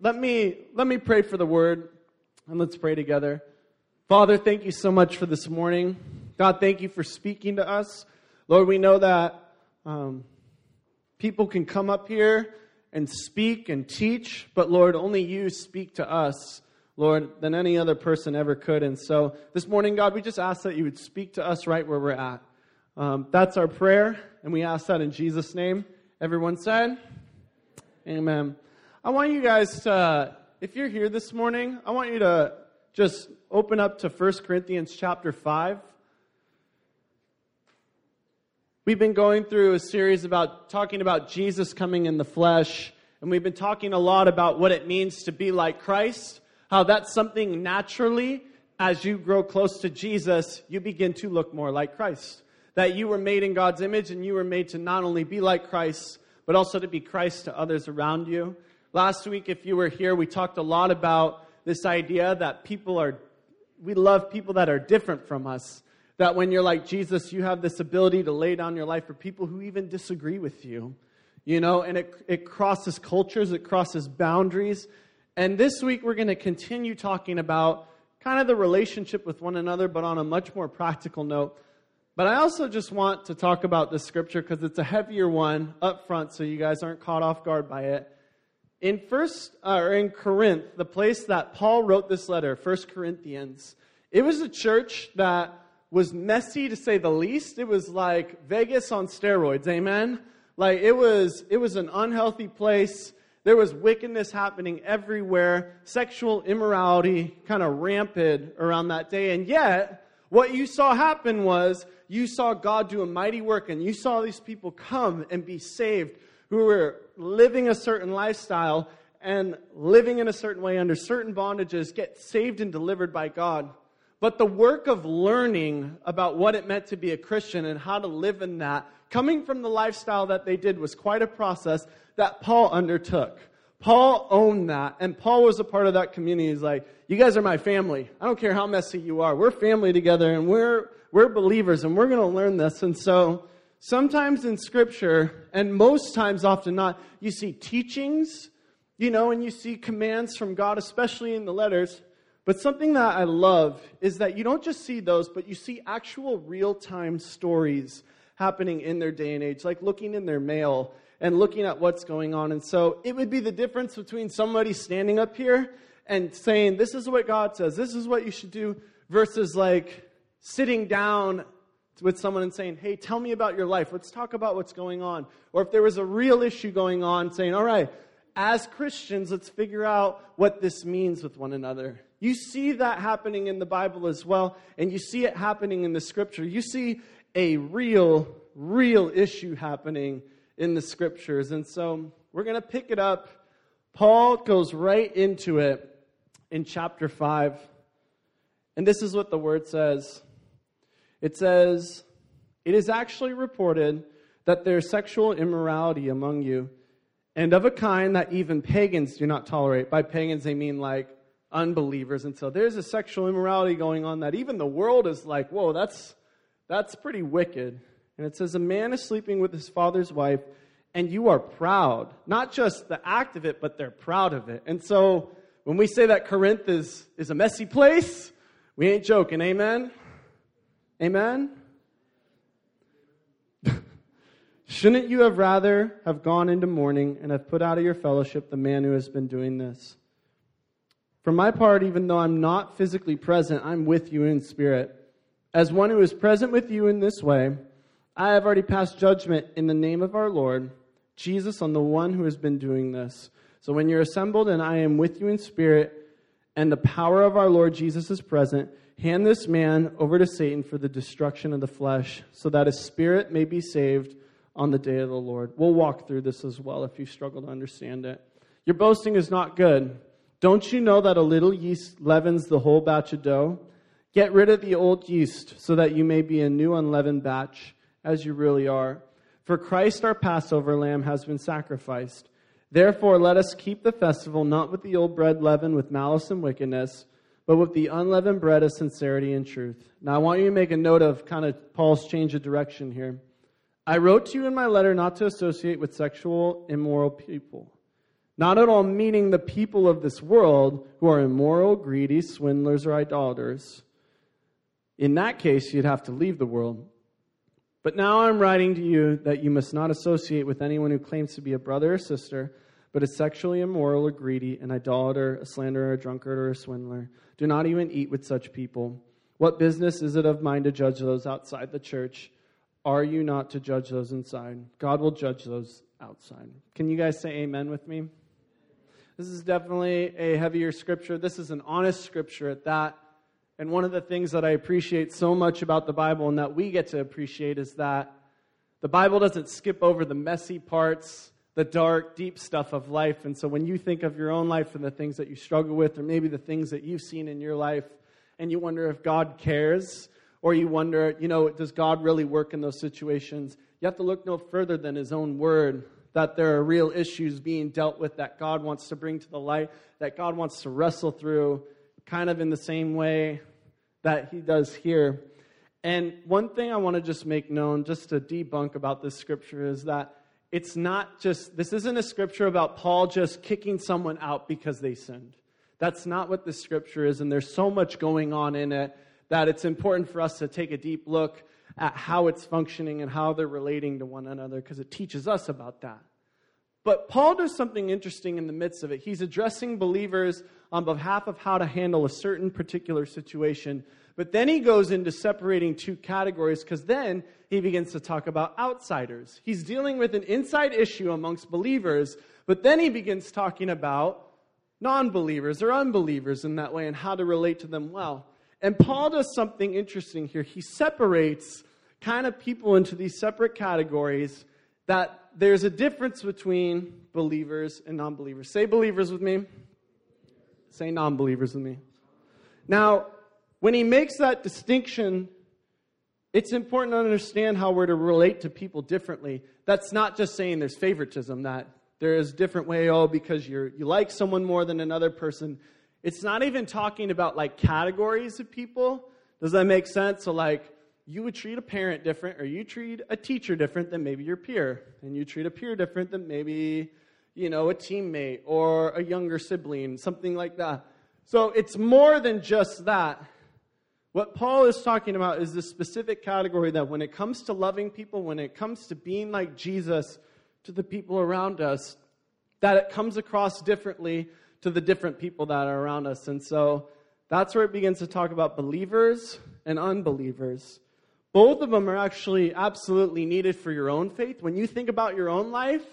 Let me, let me pray for the word and let's pray together. Father, thank you so much for this morning. God, thank you for speaking to us. Lord, we know that um, people can come up here and speak and teach, but Lord, only you speak to us, Lord, than any other person ever could. And so this morning, God, we just ask that you would speak to us right where we're at. Um, that's our prayer, and we ask that in Jesus' name. Everyone said, Amen. I want you guys to, if you're here this morning, I want you to just open up to 1 Corinthians chapter 5. We've been going through a series about talking about Jesus coming in the flesh, and we've been talking a lot about what it means to be like Christ, how that's something naturally, as you grow close to Jesus, you begin to look more like Christ. That you were made in God's image and you were made to not only be like Christ, but also to be Christ to others around you. Last week, if you were here, we talked a lot about this idea that people are, we love people that are different from us. That when you're like Jesus, you have this ability to lay down your life for people who even disagree with you. You know, and it, it crosses cultures, it crosses boundaries. And this week, we're going to continue talking about kind of the relationship with one another, but on a much more practical note. But I also just want to talk about this scripture because it's a heavier one up front, so you guys aren't caught off guard by it. In first uh, or in Corinth, the place that Paul wrote this letter, First Corinthians, it was a church that was messy to say the least. It was like Vegas on steroids, amen? Like it was it was an unhealthy place. There was wickedness happening everywhere, sexual immorality kind of rampant around that day. And yet, what you saw happen was you saw God do a mighty work and you saw these people come and be saved who were living a certain lifestyle and living in a certain way under certain bondages get saved and delivered by God. But the work of learning about what it meant to be a Christian and how to live in that, coming from the lifestyle that they did, was quite a process that Paul undertook. Paul owned that, and Paul was a part of that community. He's like, You guys are my family. I don't care how messy you are. We're family together, and we're, we're believers, and we're going to learn this. And so, sometimes in Scripture, and most times, often not, you see teachings, you know, and you see commands from God, especially in the letters. But something that I love is that you don't just see those, but you see actual real time stories happening in their day and age, like looking in their mail and looking at what's going on. And so it would be the difference between somebody standing up here and saying, This is what God says, this is what you should do, versus like sitting down with someone and saying, Hey, tell me about your life. Let's talk about what's going on. Or if there was a real issue going on, saying, All right, as Christians, let's figure out what this means with one another. You see that happening in the Bible as well, and you see it happening in the scripture. You see a real, real issue happening in the scriptures. And so we're going to pick it up. Paul goes right into it in chapter 5. And this is what the word says. It says, It is actually reported that there's sexual immorality among you, and of a kind that even pagans do not tolerate. By pagans, they mean like unbelievers. And so there's a sexual immorality going on that even the world is like, whoa, that's, that's pretty wicked. And it says, A man is sleeping with his father's wife, and you are proud. Not just the act of it, but they're proud of it. And so when we say that Corinth is, is a messy place, we ain't joking. Amen? Amen? Shouldn't you have rather have gone into mourning and have put out of your fellowship the man who has been doing this? For my part, even though I'm not physically present, I'm with you in spirit. As one who is present with you in this way, I have already passed judgment in the name of our Lord Jesus on the one who has been doing this. So when you're assembled and I am with you in spirit, and the power of our Lord Jesus is present, hand this man over to Satan for the destruction of the flesh, so that his spirit may be saved on the day of the Lord. We'll walk through this as well if you struggle to understand it. Your boasting is not good. Don't you know that a little yeast leavens the whole batch of dough? Get rid of the old yeast so that you may be a new unleavened batch, as you really are. For Christ our Passover lamb has been sacrificed. Therefore, let us keep the festival not with the old bread leavened with malice and wickedness, but with the unleavened bread of sincerity and truth. Now, I want you to make a note of kind of Paul's change of direction here. I wrote to you in my letter not to associate with sexual immoral people. Not at all meaning the people of this world who are immoral, greedy, swindlers, or idolaters. In that case, you'd have to leave the world. But now I'm writing to you that you must not associate with anyone who claims to be a brother or sister, but is sexually immoral or greedy, an idolater, a slanderer, a drunkard, or a swindler. Do not even eat with such people. What business is it of mine to judge those outside the church? Are you not to judge those inside? God will judge those outside. Can you guys say amen with me? This is definitely a heavier scripture. This is an honest scripture at that. And one of the things that I appreciate so much about the Bible and that we get to appreciate is that the Bible doesn't skip over the messy parts, the dark, deep stuff of life. And so when you think of your own life and the things that you struggle with, or maybe the things that you've seen in your life, and you wonder if God cares, or you wonder, you know, does God really work in those situations? You have to look no further than His own word that there are real issues being dealt with that God wants to bring to the light, that God wants to wrestle through, kind of in the same way that He does here. And one thing I want to just make known, just to debunk about this scripture, is that it's not just, this isn't a scripture about Paul just kicking someone out because they sinned. That's not what this scripture is, and there's so much going on in it that it's important for us to take a deep look at how it's functioning and how they're relating to one another because it teaches us about that. But Paul does something interesting in the midst of it. He's addressing believers on behalf of how to handle a certain particular situation. But then he goes into separating two categories because then he begins to talk about outsiders. He's dealing with an inside issue amongst believers, but then he begins talking about non believers or unbelievers in that way and how to relate to them well. And Paul does something interesting here. He separates kind of people into these separate categories that there's a difference between believers and non believers. Say believers with me. Say non believers with me. Now, when he makes that distinction, it's important to understand how we're to relate to people differently. That's not just saying there's favoritism, that there is a different way, oh, because you're, you like someone more than another person. It's not even talking about like categories of people. Does that make sense? So, like, you would treat a parent different or you treat a teacher different than maybe your peer and you treat a peer different than maybe you know a teammate or a younger sibling something like that so it's more than just that what paul is talking about is this specific category that when it comes to loving people when it comes to being like jesus to the people around us that it comes across differently to the different people that are around us. And so that's where it begins to talk about believers and unbelievers. Both of them are actually absolutely needed for your own faith. When you think about your own life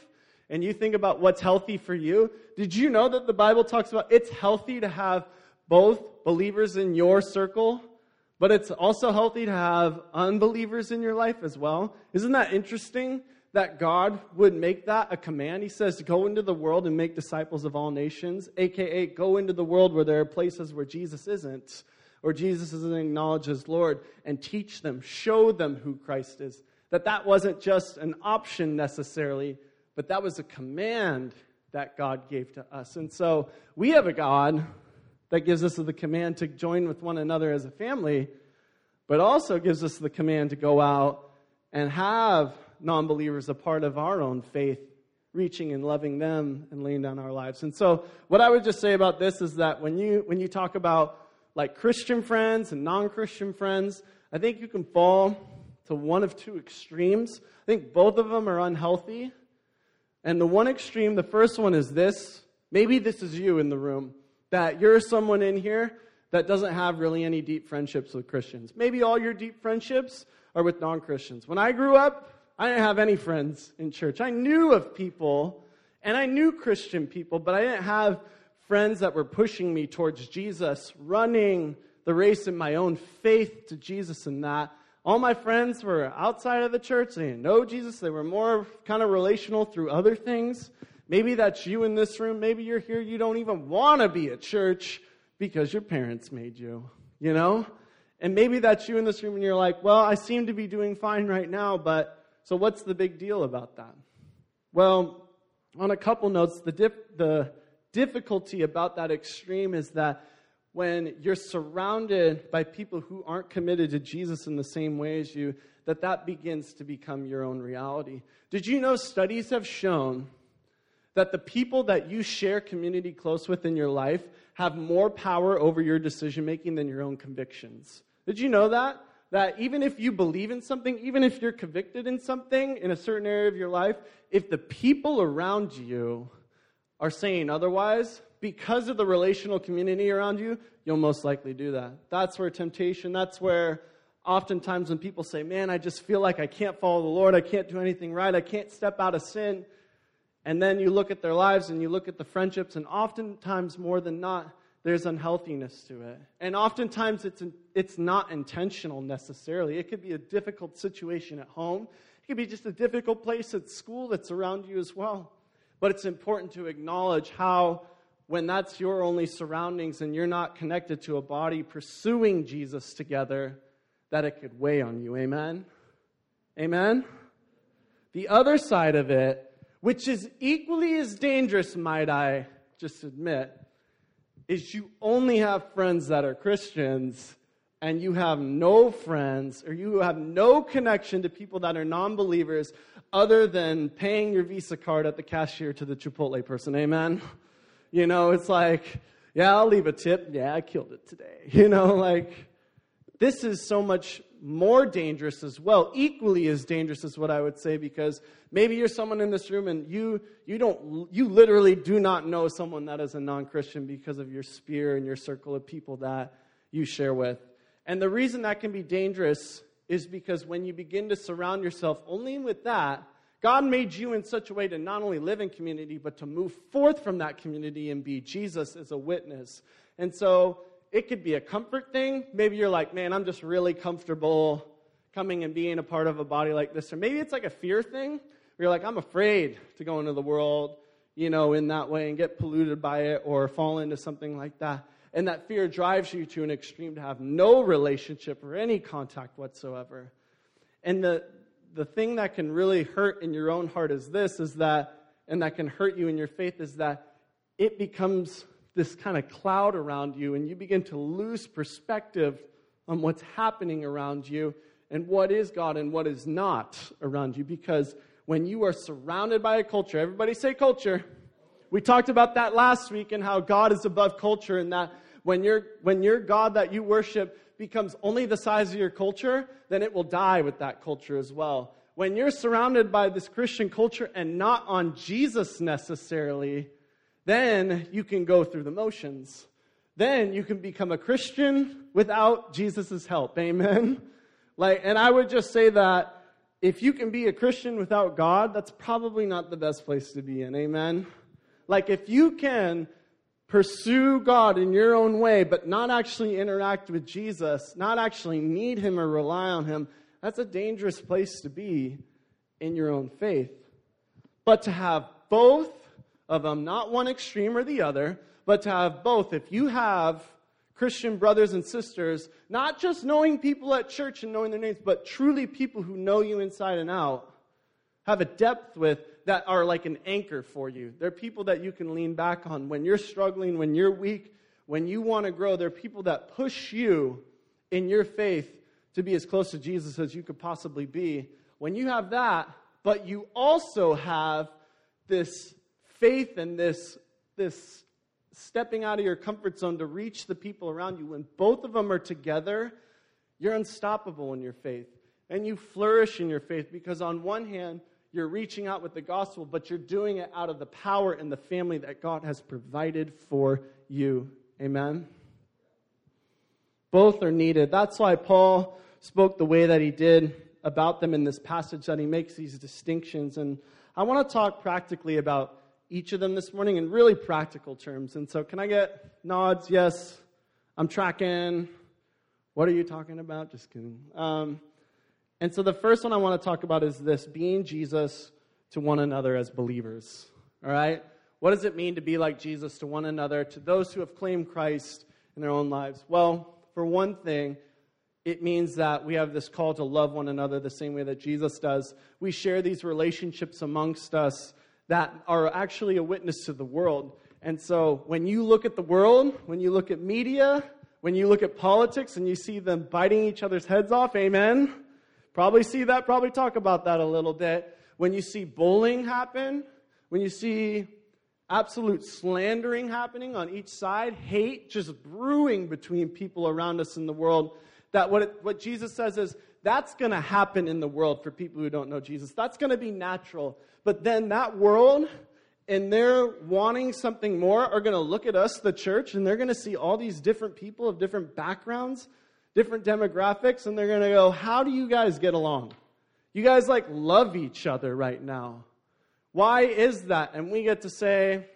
and you think about what's healthy for you, did you know that the Bible talks about it's healthy to have both believers in your circle, but it's also healthy to have unbelievers in your life as well? Isn't that interesting? that God would make that a command. He says, Go into the world and make disciples of all nations, aka go into the world where there are places where Jesus isn't or Jesus isn't acknowledged as Lord and teach them, show them who Christ is. That that wasn't just an option necessarily, but that was a command that God gave to us. And so we have a God that gives us the command to join with one another as a family, but also gives us the command to go out and have non believers a part of our own faith, reaching and loving them and laying down our lives. And so, what I would just say about this is that when you, when you talk about like Christian friends and non Christian friends, I think you can fall to one of two extremes. I think both of them are unhealthy. And the one extreme, the first one is this. Maybe this is you in the room, that you're someone in here that doesn't have really any deep friendships with Christians. Maybe all your deep friendships are with non Christians. When I grew up, I didn't have any friends in church. I knew of people, and I knew Christian people, but I didn't have friends that were pushing me towards Jesus, running the race in my own faith to Jesus and that. All my friends were outside of the church. They didn't know Jesus. They were more kind of relational through other things. Maybe that's you in this room. Maybe you're here. You don't even want to be at church because your parents made you, you know? And maybe that's you in this room and you're like, well, I seem to be doing fine right now, but so what's the big deal about that? Well, on a couple notes, the, dip, the difficulty about that extreme is that when you're surrounded by people who aren't committed to Jesus in the same way as you, that that begins to become your own reality. Did you know studies have shown that the people that you share community close with in your life have more power over your decision making than your own convictions. Did you know that? That even if you believe in something, even if you're convicted in something in a certain area of your life, if the people around you are saying otherwise, because of the relational community around you, you'll most likely do that. That's where temptation, that's where oftentimes when people say, Man, I just feel like I can't follow the Lord, I can't do anything right, I can't step out of sin. And then you look at their lives and you look at the friendships, and oftentimes, more than not, there's unhealthiness to it. And oftentimes, it's, it's not intentional necessarily. It could be a difficult situation at home, it could be just a difficult place at school that's around you as well. But it's important to acknowledge how, when that's your only surroundings and you're not connected to a body pursuing Jesus together, that it could weigh on you. Amen? Amen? The other side of it, which is equally as dangerous, might I just admit, is you only have friends that are Christians and you have no friends or you have no connection to people that are non believers other than paying your Visa card at the cashier to the Chipotle person. Amen? You know, it's like, yeah, I'll leave a tip. Yeah, I killed it today. You know, like, this is so much more dangerous as well, equally as dangerous as what I would say, because maybe you're someone in this room and you, you don't, you literally do not know someone that is a non-Christian because of your sphere and your circle of people that you share with. And the reason that can be dangerous is because when you begin to surround yourself only with that, God made you in such a way to not only live in community, but to move forth from that community and be Jesus as a witness. And so it could be a comfort thing. Maybe you're like, man, I'm just really comfortable coming and being a part of a body like this. Or maybe it's like a fear thing where you're like, I'm afraid to go into the world, you know, in that way and get polluted by it or fall into something like that. And that fear drives you to an extreme to have no relationship or any contact whatsoever. And the, the thing that can really hurt in your own heart is this is that, and that can hurt you in your faith is that it becomes this kind of cloud around you, and you begin to lose perspective on what's happening around you and what is God and what is not around you. Because when you are surrounded by a culture, everybody say culture. We talked about that last week and how God is above culture, and that when, your when your God that you worship becomes only the size of your culture, then it will die with that culture as well. When you're surrounded by this Christian culture and not on Jesus necessarily, then you can go through the motions. Then you can become a Christian without Jesus' help. Amen. Like, and I would just say that if you can be a Christian without God, that's probably not the best place to be in. Amen. Like, if you can pursue God in your own way, but not actually interact with Jesus, not actually need Him or rely on Him, that's a dangerous place to be in your own faith. But to have both of them, not one extreme or the other, but to have both. If you have Christian brothers and sisters, not just knowing people at church and knowing their names, but truly people who know you inside and out, have a depth with that are like an anchor for you. They're people that you can lean back on when you're struggling, when you're weak, when you want to grow. They're people that push you in your faith to be as close to Jesus as you could possibly be. When you have that, but you also have this faith and this, this stepping out of your comfort zone to reach the people around you, when both of them are together, you're unstoppable in your faith. And you flourish in your faith because, on one hand, you're reaching out with the gospel, but you're doing it out of the power and the family that God has provided for you. Amen? Both are needed. That's why Paul spoke the way that he did about them in this passage, that he makes these distinctions. And I want to talk practically about each of them this morning in really practical terms. And so, can I get nods? Yes, I'm tracking. What are you talking about? Just kidding. Um, and so, the first one I want to talk about is this being Jesus to one another as believers. All right? What does it mean to be like Jesus to one another, to those who have claimed Christ in their own lives? Well, for one thing, it means that we have this call to love one another the same way that Jesus does. We share these relationships amongst us that are actually a witness to the world. And so when you look at the world, when you look at media, when you look at politics and you see them biting each other's heads off, amen? Probably see that, probably talk about that a little bit. When you see bullying happen, when you see absolute slandering happening on each side, hate just brewing between people around us in the world. That what, it, what Jesus says is that's going to happen in the world for people who don't know Jesus. That's going to be natural. But then that world and they're wanting something more are going to look at us, the church, and they're going to see all these different people of different backgrounds, different demographics, and they're going to go, How do you guys get along? You guys like love each other right now. Why is that? And we get to say,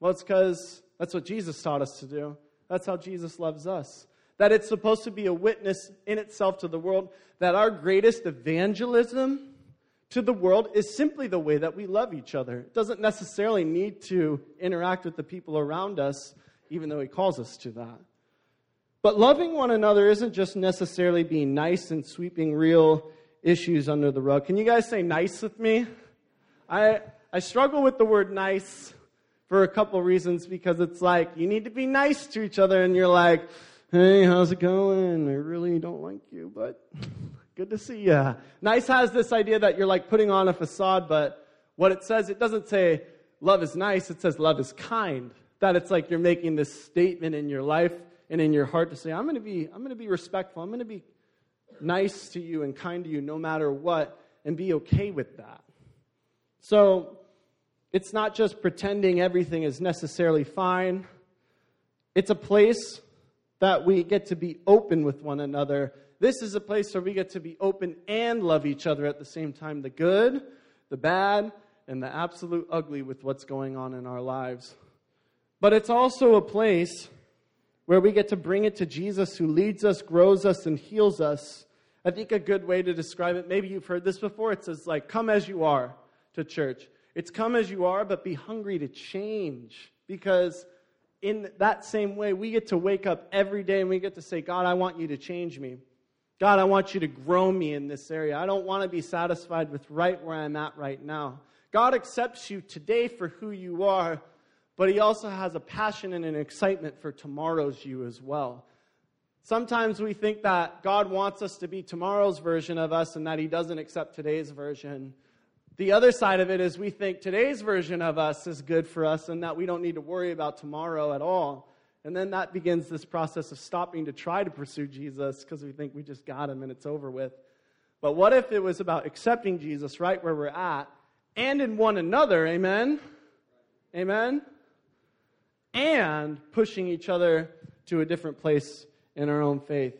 Well, it's because that's what Jesus taught us to do. That's how Jesus loves us. That it's supposed to be a witness in itself to the world, that our greatest evangelism to the world is simply the way that we love each other. It doesn't necessarily need to interact with the people around us, even though He calls us to that. But loving one another isn't just necessarily being nice and sweeping real issues under the rug. Can you guys say nice with me? I, I struggle with the word nice for a couple reasons because it's like you need to be nice to each other and you're like, hey, how's it going? I really don't like you, but Good to see you. Nice has this idea that you're like putting on a facade, but what it says, it doesn't say love is nice, it says love is kind. That it's like you're making this statement in your life and in your heart to say, I'm gonna be, I'm gonna be respectful, I'm gonna be nice to you and kind to you no matter what, and be okay with that. So it's not just pretending everything is necessarily fine. It's a place that we get to be open with one another this is a place where we get to be open and love each other at the same time the good, the bad, and the absolute ugly with what's going on in our lives. But it's also a place where we get to bring it to Jesus who leads us, grows us, and heals us. I think a good way to describe it, maybe you've heard this before, it says, like, come as you are to church. It's come as you are, but be hungry to change. Because in that same way, we get to wake up every day and we get to say, God, I want you to change me. God, I want you to grow me in this area. I don't want to be satisfied with right where I'm at right now. God accepts you today for who you are, but He also has a passion and an excitement for tomorrow's you as well. Sometimes we think that God wants us to be tomorrow's version of us and that He doesn't accept today's version. The other side of it is we think today's version of us is good for us and that we don't need to worry about tomorrow at all. And then that begins this process of stopping to try to pursue Jesus because we think we just got him and it's over with. But what if it was about accepting Jesus right where we're at and in one another? Amen? Amen? And pushing each other to a different place in our own faith.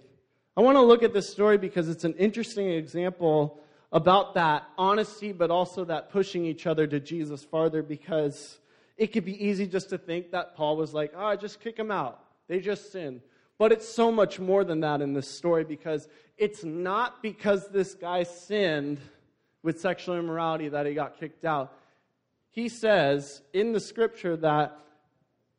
I want to look at this story because it's an interesting example about that honesty, but also that pushing each other to Jesus farther because it could be easy just to think that Paul was like, oh, just kick them out. They just sin. But it's so much more than that in this story because it's not because this guy sinned with sexual immorality that he got kicked out. He says in the scripture that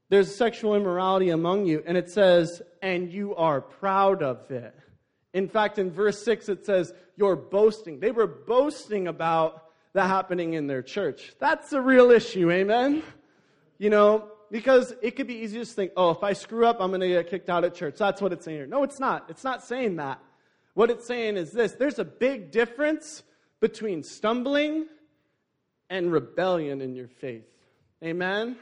there's sexual immorality among you, and it says, and you are proud of it. In fact, in verse 6, it says, you're boasting. They were boasting about the happening in their church. That's a real issue, amen? You know, because it could be easy to think, oh, if I screw up, I'm going to get kicked out of church. That's what it's saying here. No, it's not. It's not saying that. What it's saying is this there's a big difference between stumbling and rebellion in your faith. Amen?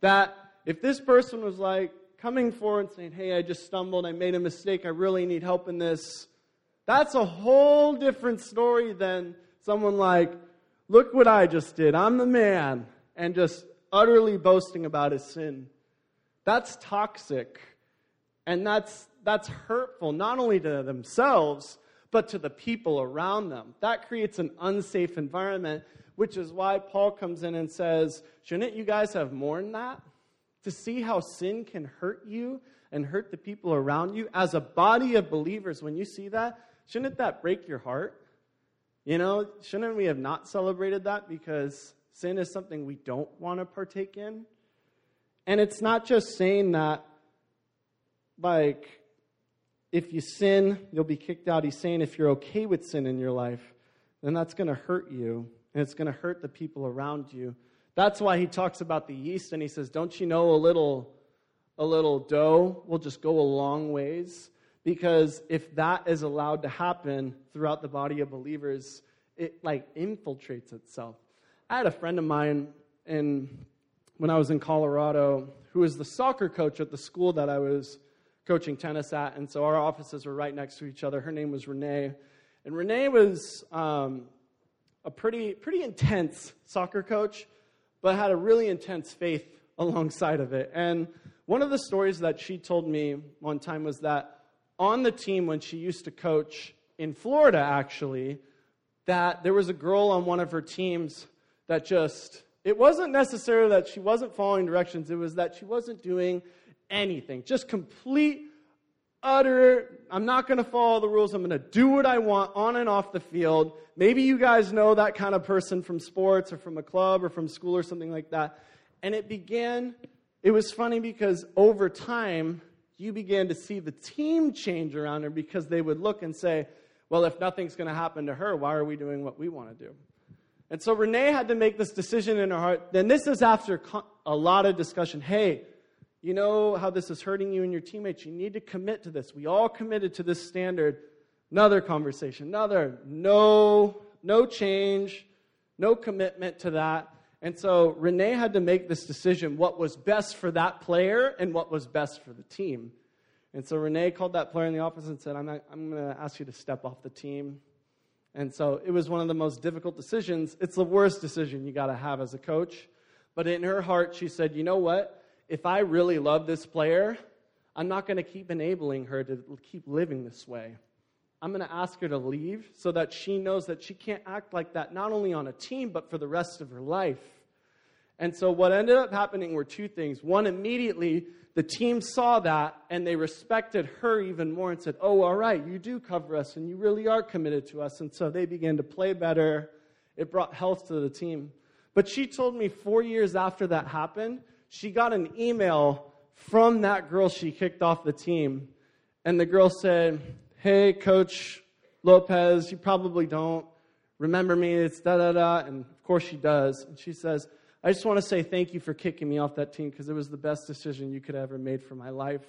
That if this person was like coming forward and saying, hey, I just stumbled, I made a mistake, I really need help in this, that's a whole different story than someone like, look what I just did, I'm the man, and just utterly boasting about his sin. That's toxic. And that's, that's hurtful, not only to themselves, but to the people around them. That creates an unsafe environment, which is why Paul comes in and says, Shouldn't you guys have mourned that? To see how sin can hurt you and hurt the people around you? As a body of believers, when you see that, shouldn't that break your heart? You know, shouldn't we have not celebrated that because Sin is something we don't want to partake in. And it's not just saying that, like, if you sin, you'll be kicked out. He's saying if you're okay with sin in your life, then that's going to hurt you, and it's going to hurt the people around you. That's why he talks about the yeast, and he says, Don't you know a little, a little dough will just go a long ways? Because if that is allowed to happen throughout the body of believers, it like infiltrates itself. I had a friend of mine in when I was in Colorado, who was the soccer coach at the school that I was coaching tennis at. And so our offices were right next to each other. Her name was Renee. And Renee was um, a pretty, pretty intense soccer coach, but had a really intense faith alongside of it. And one of the stories that she told me one time was that on the team when she used to coach in Florida, actually, that there was a girl on one of her teams that just, it wasn't necessarily that she wasn't following directions, it was that she wasn't doing anything. Just complete, utter, I'm not going to follow the rules. I'm going to do what I want on and off the field. Maybe you guys know that kind of person from sports or from a club or from school or something like that. And it began, it was funny because over time, you began to see the team change around her because they would look and say, well, if nothing's going to happen to her, why are we doing what we want to do? And so Renee had to make this decision in her heart. Then this is after a lot of discussion. Hey, you know how this is hurting you and your teammates. You need to commit to this. We all committed to this standard. Another conversation, another no, no change, no commitment to that. And so Renee had to make this decision what was best for that player and what was best for the team. And so Renee called that player in the office and said, I'm, I'm going to ask you to step off the team. And so it was one of the most difficult decisions. It's the worst decision you got to have as a coach. But in her heart, she said, You know what? If I really love this player, I'm not going to keep enabling her to keep living this way. I'm going to ask her to leave so that she knows that she can't act like that not only on a team, but for the rest of her life. And so, what ended up happening were two things. One, immediately, the team saw that and they respected her even more and said, Oh, all right, you do cover us and you really are committed to us. And so they began to play better. It brought health to the team. But she told me four years after that happened, she got an email from that girl she kicked off the team. And the girl said, Hey, Coach Lopez, you probably don't remember me. It's da da da. And of course she does. And she says, I just want to say thank you for kicking me off that team because it was the best decision you could ever made for my life.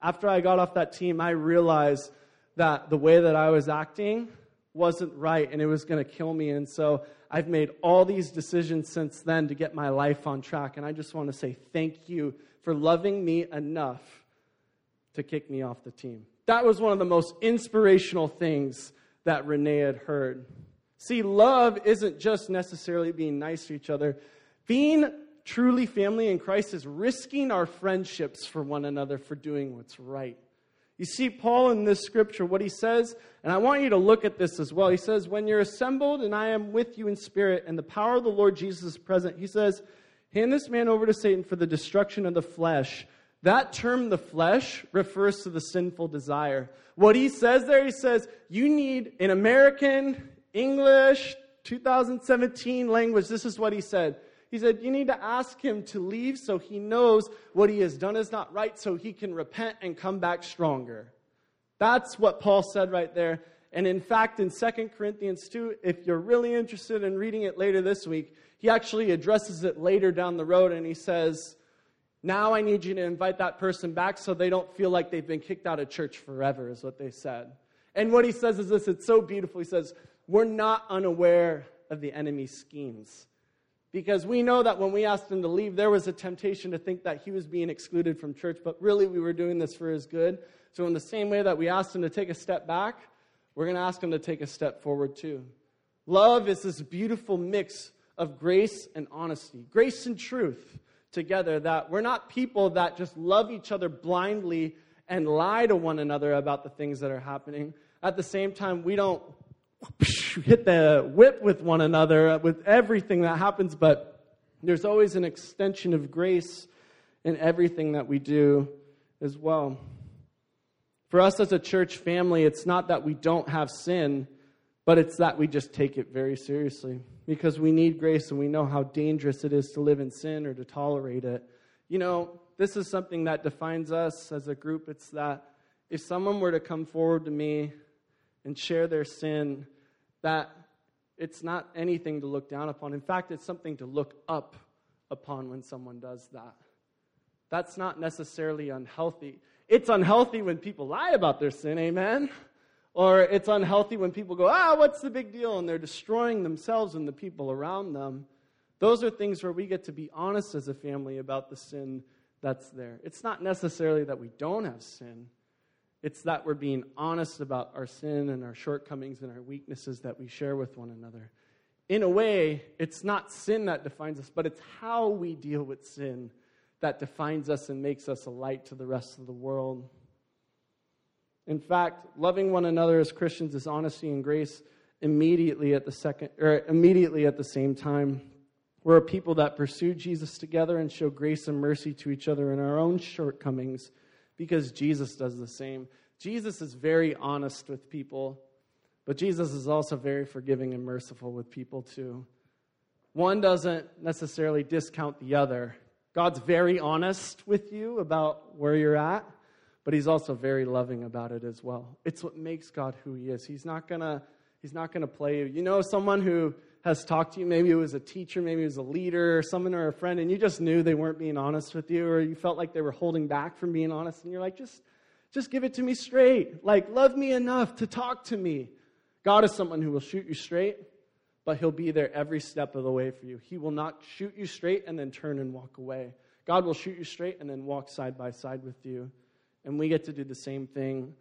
After I got off that team, I realized that the way that I was acting wasn't right and it was going to kill me. And so I've made all these decisions since then to get my life on track. And I just want to say thank you for loving me enough to kick me off the team. That was one of the most inspirational things that Renee had heard. See, love isn't just necessarily being nice to each other. Being truly family in Christ is risking our friendships for one another for doing what's right. You see, Paul in this scripture, what he says, and I want you to look at this as well. He says, When you're assembled and I am with you in spirit, and the power of the Lord Jesus is present, he says, Hand this man over to Satan for the destruction of the flesh. That term, the flesh, refers to the sinful desire. What he says there, he says, You need, an American, English, 2017 language, this is what he said. He said, You need to ask him to leave so he knows what he has done is not right, so he can repent and come back stronger. That's what Paul said right there. And in fact, in 2 Corinthians 2, if you're really interested in reading it later this week, he actually addresses it later down the road and he says, Now I need you to invite that person back so they don't feel like they've been kicked out of church forever, is what they said. And what he says is this it's so beautiful. He says, We're not unaware of the enemy's schemes. Because we know that when we asked him to leave, there was a temptation to think that he was being excluded from church, but really we were doing this for his good. So, in the same way that we asked him to take a step back, we're going to ask him to take a step forward too. Love is this beautiful mix of grace and honesty, grace and truth together, that we're not people that just love each other blindly and lie to one another about the things that are happening. At the same time, we don't hit the whip with one another uh, with everything that happens, but there's always an extension of grace in everything that we do as well. For us as a church family, it's not that we don't have sin, but it's that we just take it very seriously because we need grace and we know how dangerous it is to live in sin or to tolerate it. You know, this is something that defines us as a group. It's that if someone were to come forward to me and share their sin, that it's not anything to look down upon. In fact, it's something to look up upon when someone does that. That's not necessarily unhealthy. It's unhealthy when people lie about their sin, amen? Or it's unhealthy when people go, ah, what's the big deal? And they're destroying themselves and the people around them. Those are things where we get to be honest as a family about the sin that's there. It's not necessarily that we don't have sin, it's that we're being honest about our sin and our shortcomings and our weaknesses that we share with one another. In a way, it's not sin that defines us, but it's how we deal with sin that defines us and makes us a light to the rest of the world. In fact, loving one another as Christians is honesty and grace immediately at the second or immediately at the same time. We're a people that pursue Jesus together and show grace and mercy to each other in our own shortcomings because Jesus does the same. Jesus is very honest with people, but Jesus is also very forgiving and merciful with people too. One doesn't necessarily discount the other. God's very honest with you about where you're at, but he's also very loving about it as well. It's what makes God who he is. He's not going to he's not going to play you. You know someone who has talked to you, maybe it was a teacher, maybe it was a leader, or someone or a friend, and you just knew they weren't being honest with you, or you felt like they were holding back from being honest, and you're like, just, just give it to me straight. Like, love me enough to talk to me. God is someone who will shoot you straight, but he'll be there every step of the way for you. He will not shoot you straight and then turn and walk away. God will shoot you straight and then walk side by side with you. And we get to do the same thing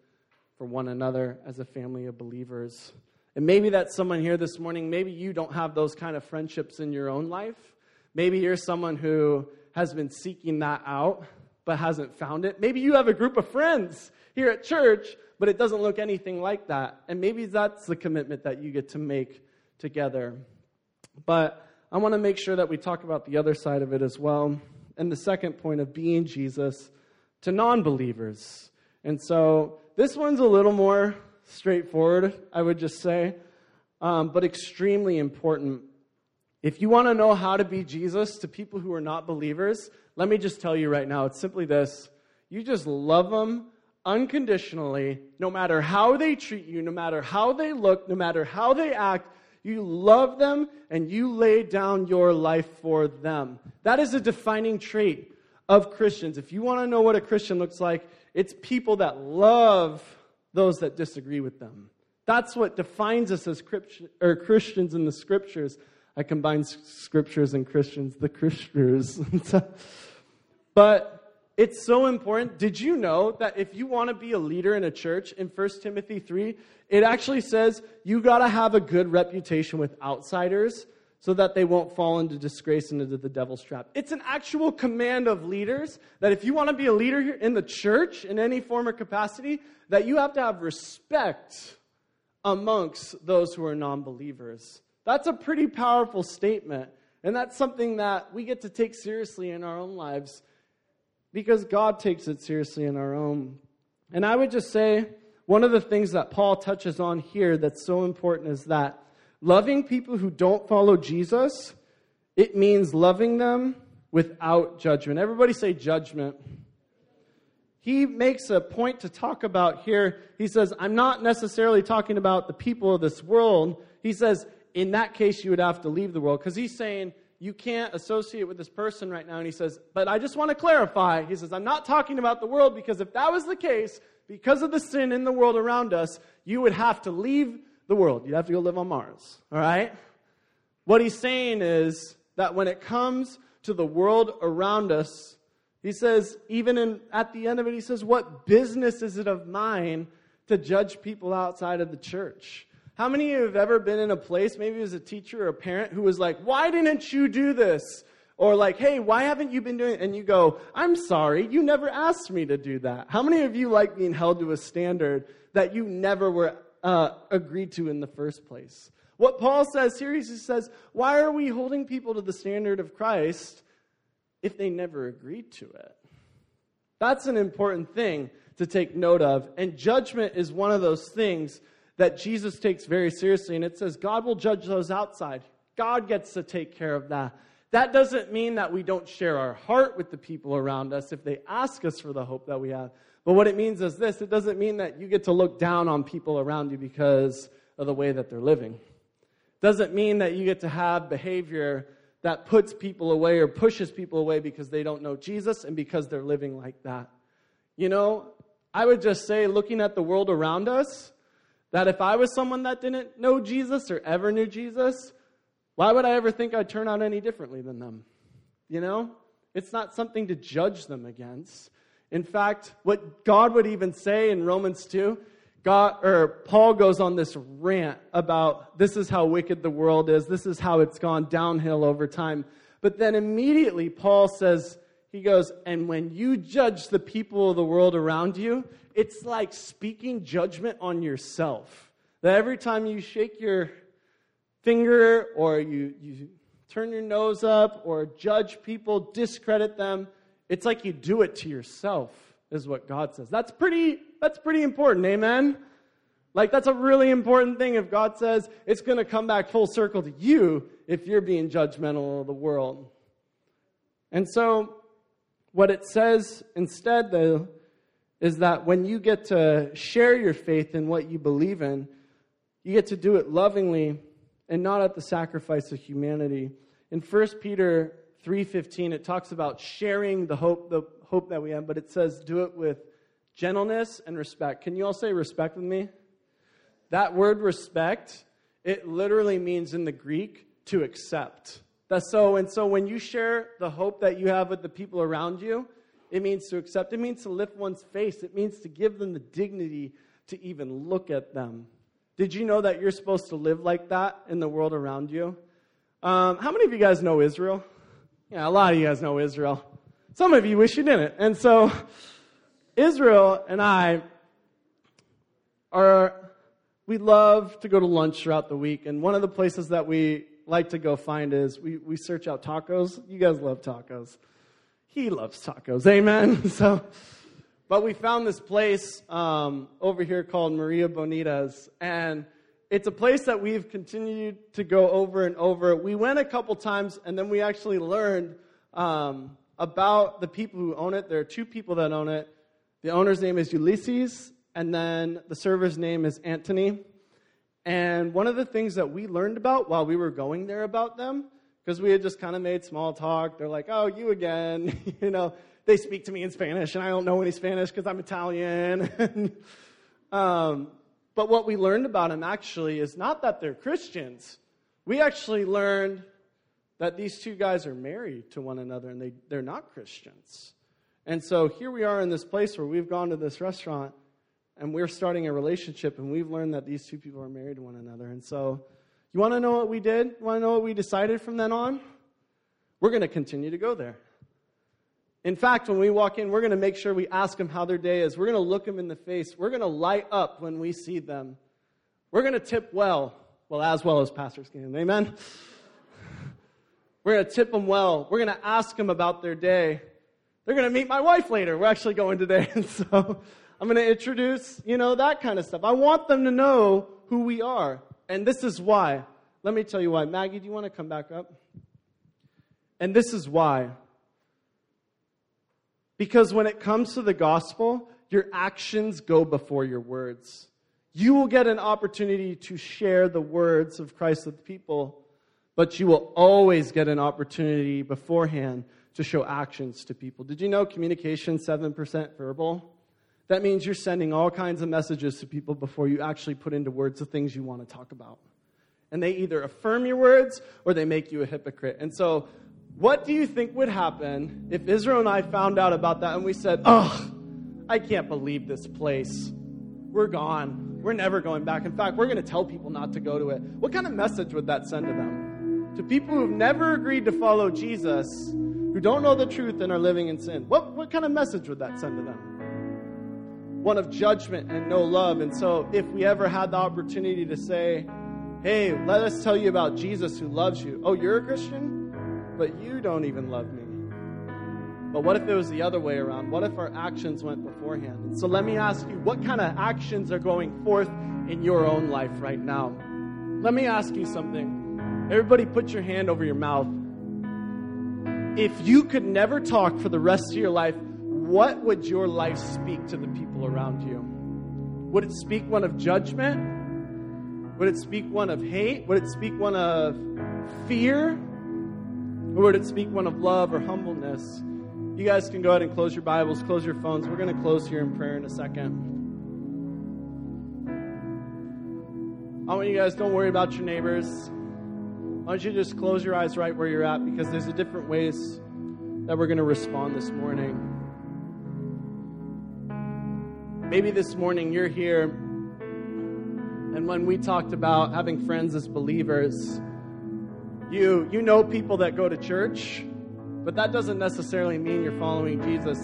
for one another as a family of believers. And maybe that's someone here this morning. Maybe you don't have those kind of friendships in your own life. Maybe you're someone who has been seeking that out but hasn't found it. Maybe you have a group of friends here at church, but it doesn't look anything like that. And maybe that's the commitment that you get to make together. But I want to make sure that we talk about the other side of it as well. And the second point of being Jesus to non believers. And so this one's a little more straightforward, I would just say, um, but extremely important. If you want to know how to be Jesus to people who are not believers, let me just tell you right now it's simply this you just love them unconditionally, no matter how they treat you, no matter how they look, no matter how they act. You love them and you lay down your life for them. That is a defining trait of Christians. If you want to know what a Christian looks like, it's people that love those that disagree with them. That's what defines us as Christians in the scriptures. I combine scriptures and Christians, the Christians. but it's so important. Did you know that if you want to be a leader in a church in 1 Timothy 3, it actually says you got to have a good reputation with outsiders so that they won't fall into disgrace and into the devil's trap. It's an actual command of leaders that if you want to be a leader in the church in any form or capacity, that you have to have respect amongst those who are non believers. That's a pretty powerful statement. And that's something that we get to take seriously in our own lives because God takes it seriously in our own. And I would just say one of the things that Paul touches on here that's so important is that Loving people who don't follow Jesus, it means loving them without judgment. Everybody say judgment. He makes a point to talk about here. He says, I'm not necessarily talking about the people of this world. He says, in that case, you would have to leave the world. Because he's saying, you can't associate with this person right now. And he says, but I just want to clarify. He says, I'm not talking about the world because if that was the case, because of the sin in the world around us, you would have to leave the world. You'd have to go live on Mars. All right? What he's saying is that when it comes to the world around us, he says, even in, at the end of it, he says, What business is it of mine to judge people outside of the church? How many of you have ever been in a place, maybe as a teacher or a parent, who was like, Why didn't you do this? Or like, Hey, why haven't you been doing it? And you go, I'm sorry, you never asked me to do that. How many of you like being held to a standard that you never were uh, agreed to in the first place. What Paul says here, he says, why are we holding people to the standard of Christ if they never agreed to it? That's an important thing to take note of. And judgment is one of those things that Jesus takes very seriously. And it says, God will judge those outside. God gets to take care of that. That doesn't mean that we don't share our heart with the people around us if they ask us for the hope that we have. But what it means is this it doesn't mean that you get to look down on people around you because of the way that they're living. It doesn't mean that you get to have behavior that puts people away or pushes people away because they don't know Jesus and because they're living like that. You know, I would just say, looking at the world around us, that if I was someone that didn't know Jesus or ever knew Jesus, Why would I ever think I'd turn out any differently than them? You know? It's not something to judge them against. In fact, what God would even say in Romans 2, God or Paul goes on this rant about this is how wicked the world is, this is how it's gone downhill over time. But then immediately Paul says, he goes, and when you judge the people of the world around you, it's like speaking judgment on yourself. That every time you shake your finger or you, you turn your nose up or judge people, discredit them, it's like you do it to yourself, is what God says. That's pretty, that's pretty important, amen? Like, that's a really important thing if God says it's going to come back full circle to you if you're being judgmental of the world. And so, what it says instead, though, is that when you get to share your faith in what you believe in, you get to do it lovingly and not at the sacrifice of humanity. In 1 Peter 3:15 it talks about sharing the hope the hope that we have, but it says do it with gentleness and respect. Can you all say respect with me? That word respect, it literally means in the Greek to accept. That's so and so when you share the hope that you have with the people around you, it means to accept. It means to lift one's face. It means to give them the dignity to even look at them. Did you know that you're supposed to live like that in the world around you? Um, how many of you guys know Israel? Yeah, a lot of you guys know Israel. Some of you wish you didn't. And so, Israel and I are, we love to go to lunch throughout the week. And one of the places that we like to go find is we, we search out tacos. You guys love tacos. He loves tacos. Amen. So, but we found this place um, over here called Maria Bonita's, and it's a place that we've continued to go over and over. We went a couple times, and then we actually learned um, about the people who own it. There are two people that own it. The owner's name is Ulysses, and then the server's name is Anthony. And one of the things that we learned about while we were going there about them, because we had just kind of made small talk, they're like, oh, you again, you know they speak to me in Spanish, and I don't know any Spanish because I'm Italian. um, but what we learned about them actually is not that they're Christians. We actually learned that these two guys are married to one another and they, they're not Christians. And so here we are in this place where we've gone to this restaurant and we're starting a relationship and we've learned that these two people are married to one another. And so, you want to know what we did? You want to know what we decided from then on? We're going to continue to go there. In fact, when we walk in, we're going to make sure we ask them how their day is. We're going to look them in the face. We're going to light up when we see them. We're going to tip well, well, as well as pastors can. Amen? We're going to tip them well. We're going to ask them about their day. They're going to meet my wife later. We're actually going today. And so I'm going to introduce, you know, that kind of stuff. I want them to know who we are. And this is why. Let me tell you why. Maggie, do you want to come back up? And this is why. Because when it comes to the gospel, your actions go before your words. You will get an opportunity to share the words of Christ with people, but you will always get an opportunity beforehand to show actions to people. Did you know communication 7% verbal? That means you're sending all kinds of messages to people before you actually put into words the things you want to talk about. And they either affirm your words or they make you a hypocrite. And so what do you think would happen if Israel and I found out about that and we said, oh, I can't believe this place. We're gone. We're never going back. In fact, we're going to tell people not to go to it. What kind of message would that send to them? To people who've never agreed to follow Jesus, who don't know the truth and are living in sin, what, what kind of message would that send to them? One of judgment and no love. And so, if we ever had the opportunity to say, hey, let us tell you about Jesus who loves you. Oh, you're a Christian? But you don't even love me. But what if it was the other way around? What if our actions went beforehand? And so let me ask you, what kind of actions are going forth in your own life right now? Let me ask you something. Everybody put your hand over your mouth. If you could never talk for the rest of your life, what would your life speak to the people around you? Would it speak one of judgment? Would it speak one of hate? Would it speak one of fear? Or would speak one of love or humbleness? You guys can go ahead and close your Bibles, close your phones. We're going to close here in prayer in a second. I want you guys, don't worry about your neighbors. Why don't you just close your eyes right where you're at because there's a different ways that we're going to respond this morning. Maybe this morning you're here, and when we talked about having friends as believers, you you know people that go to church, but that doesn't necessarily mean you're following Jesus.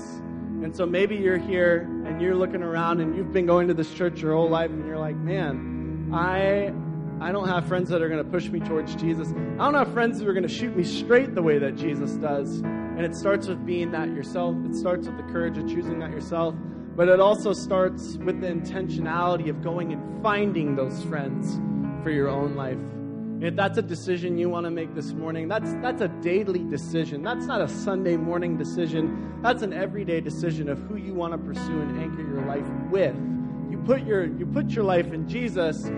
And so maybe you're here and you're looking around and you've been going to this church your whole life and you're like, "Man, I I don't have friends that are going to push me towards Jesus. I don't have friends that are going to shoot me straight the way that Jesus does." And it starts with being that yourself. It starts with the courage of choosing that yourself. But it also starts with the intentionality of going and finding those friends for your own life. If that's a decision you want to make this morning, that's, that's a daily decision. That's not a Sunday morning decision. That's an everyday decision of who you want to pursue and anchor your life with. You put your, you put your life in Jesus,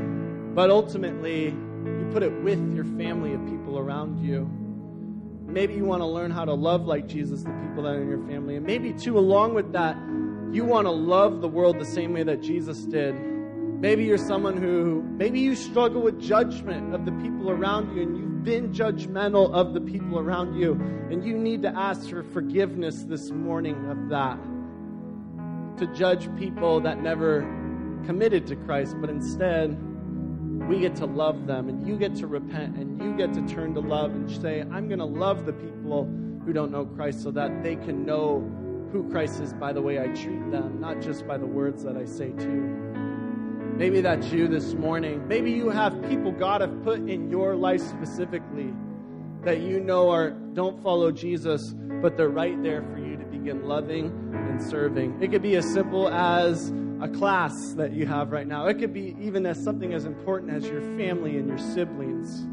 but ultimately, you put it with your family of people around you. Maybe you want to learn how to love like Jesus, the people that are in your family. And maybe, too, along with that, you want to love the world the same way that Jesus did. Maybe you're someone who, maybe you struggle with judgment of the people around you and you've been judgmental of the people around you. And you need to ask for forgiveness this morning of that. To judge people that never committed to Christ, but instead, we get to love them and you get to repent and you get to turn to love and say, I'm going to love the people who don't know Christ so that they can know who Christ is by the way I treat them, not just by the words that I say too. Maybe that's you this morning. Maybe you have people God have put in your life specifically that you know are don't follow Jesus, but they're right there for you to begin loving and serving. It could be as simple as a class that you have right now. It could be even as something as important as your family and your siblings.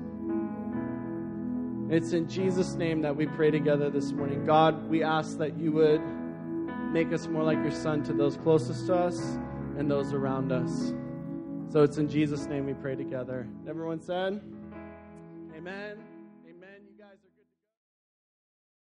It's in Jesus' name that we pray together this morning. God, we ask that you would make us more like your son to those closest to us and those around us. So it's in Jesus' name we pray together. Everyone said, Amen.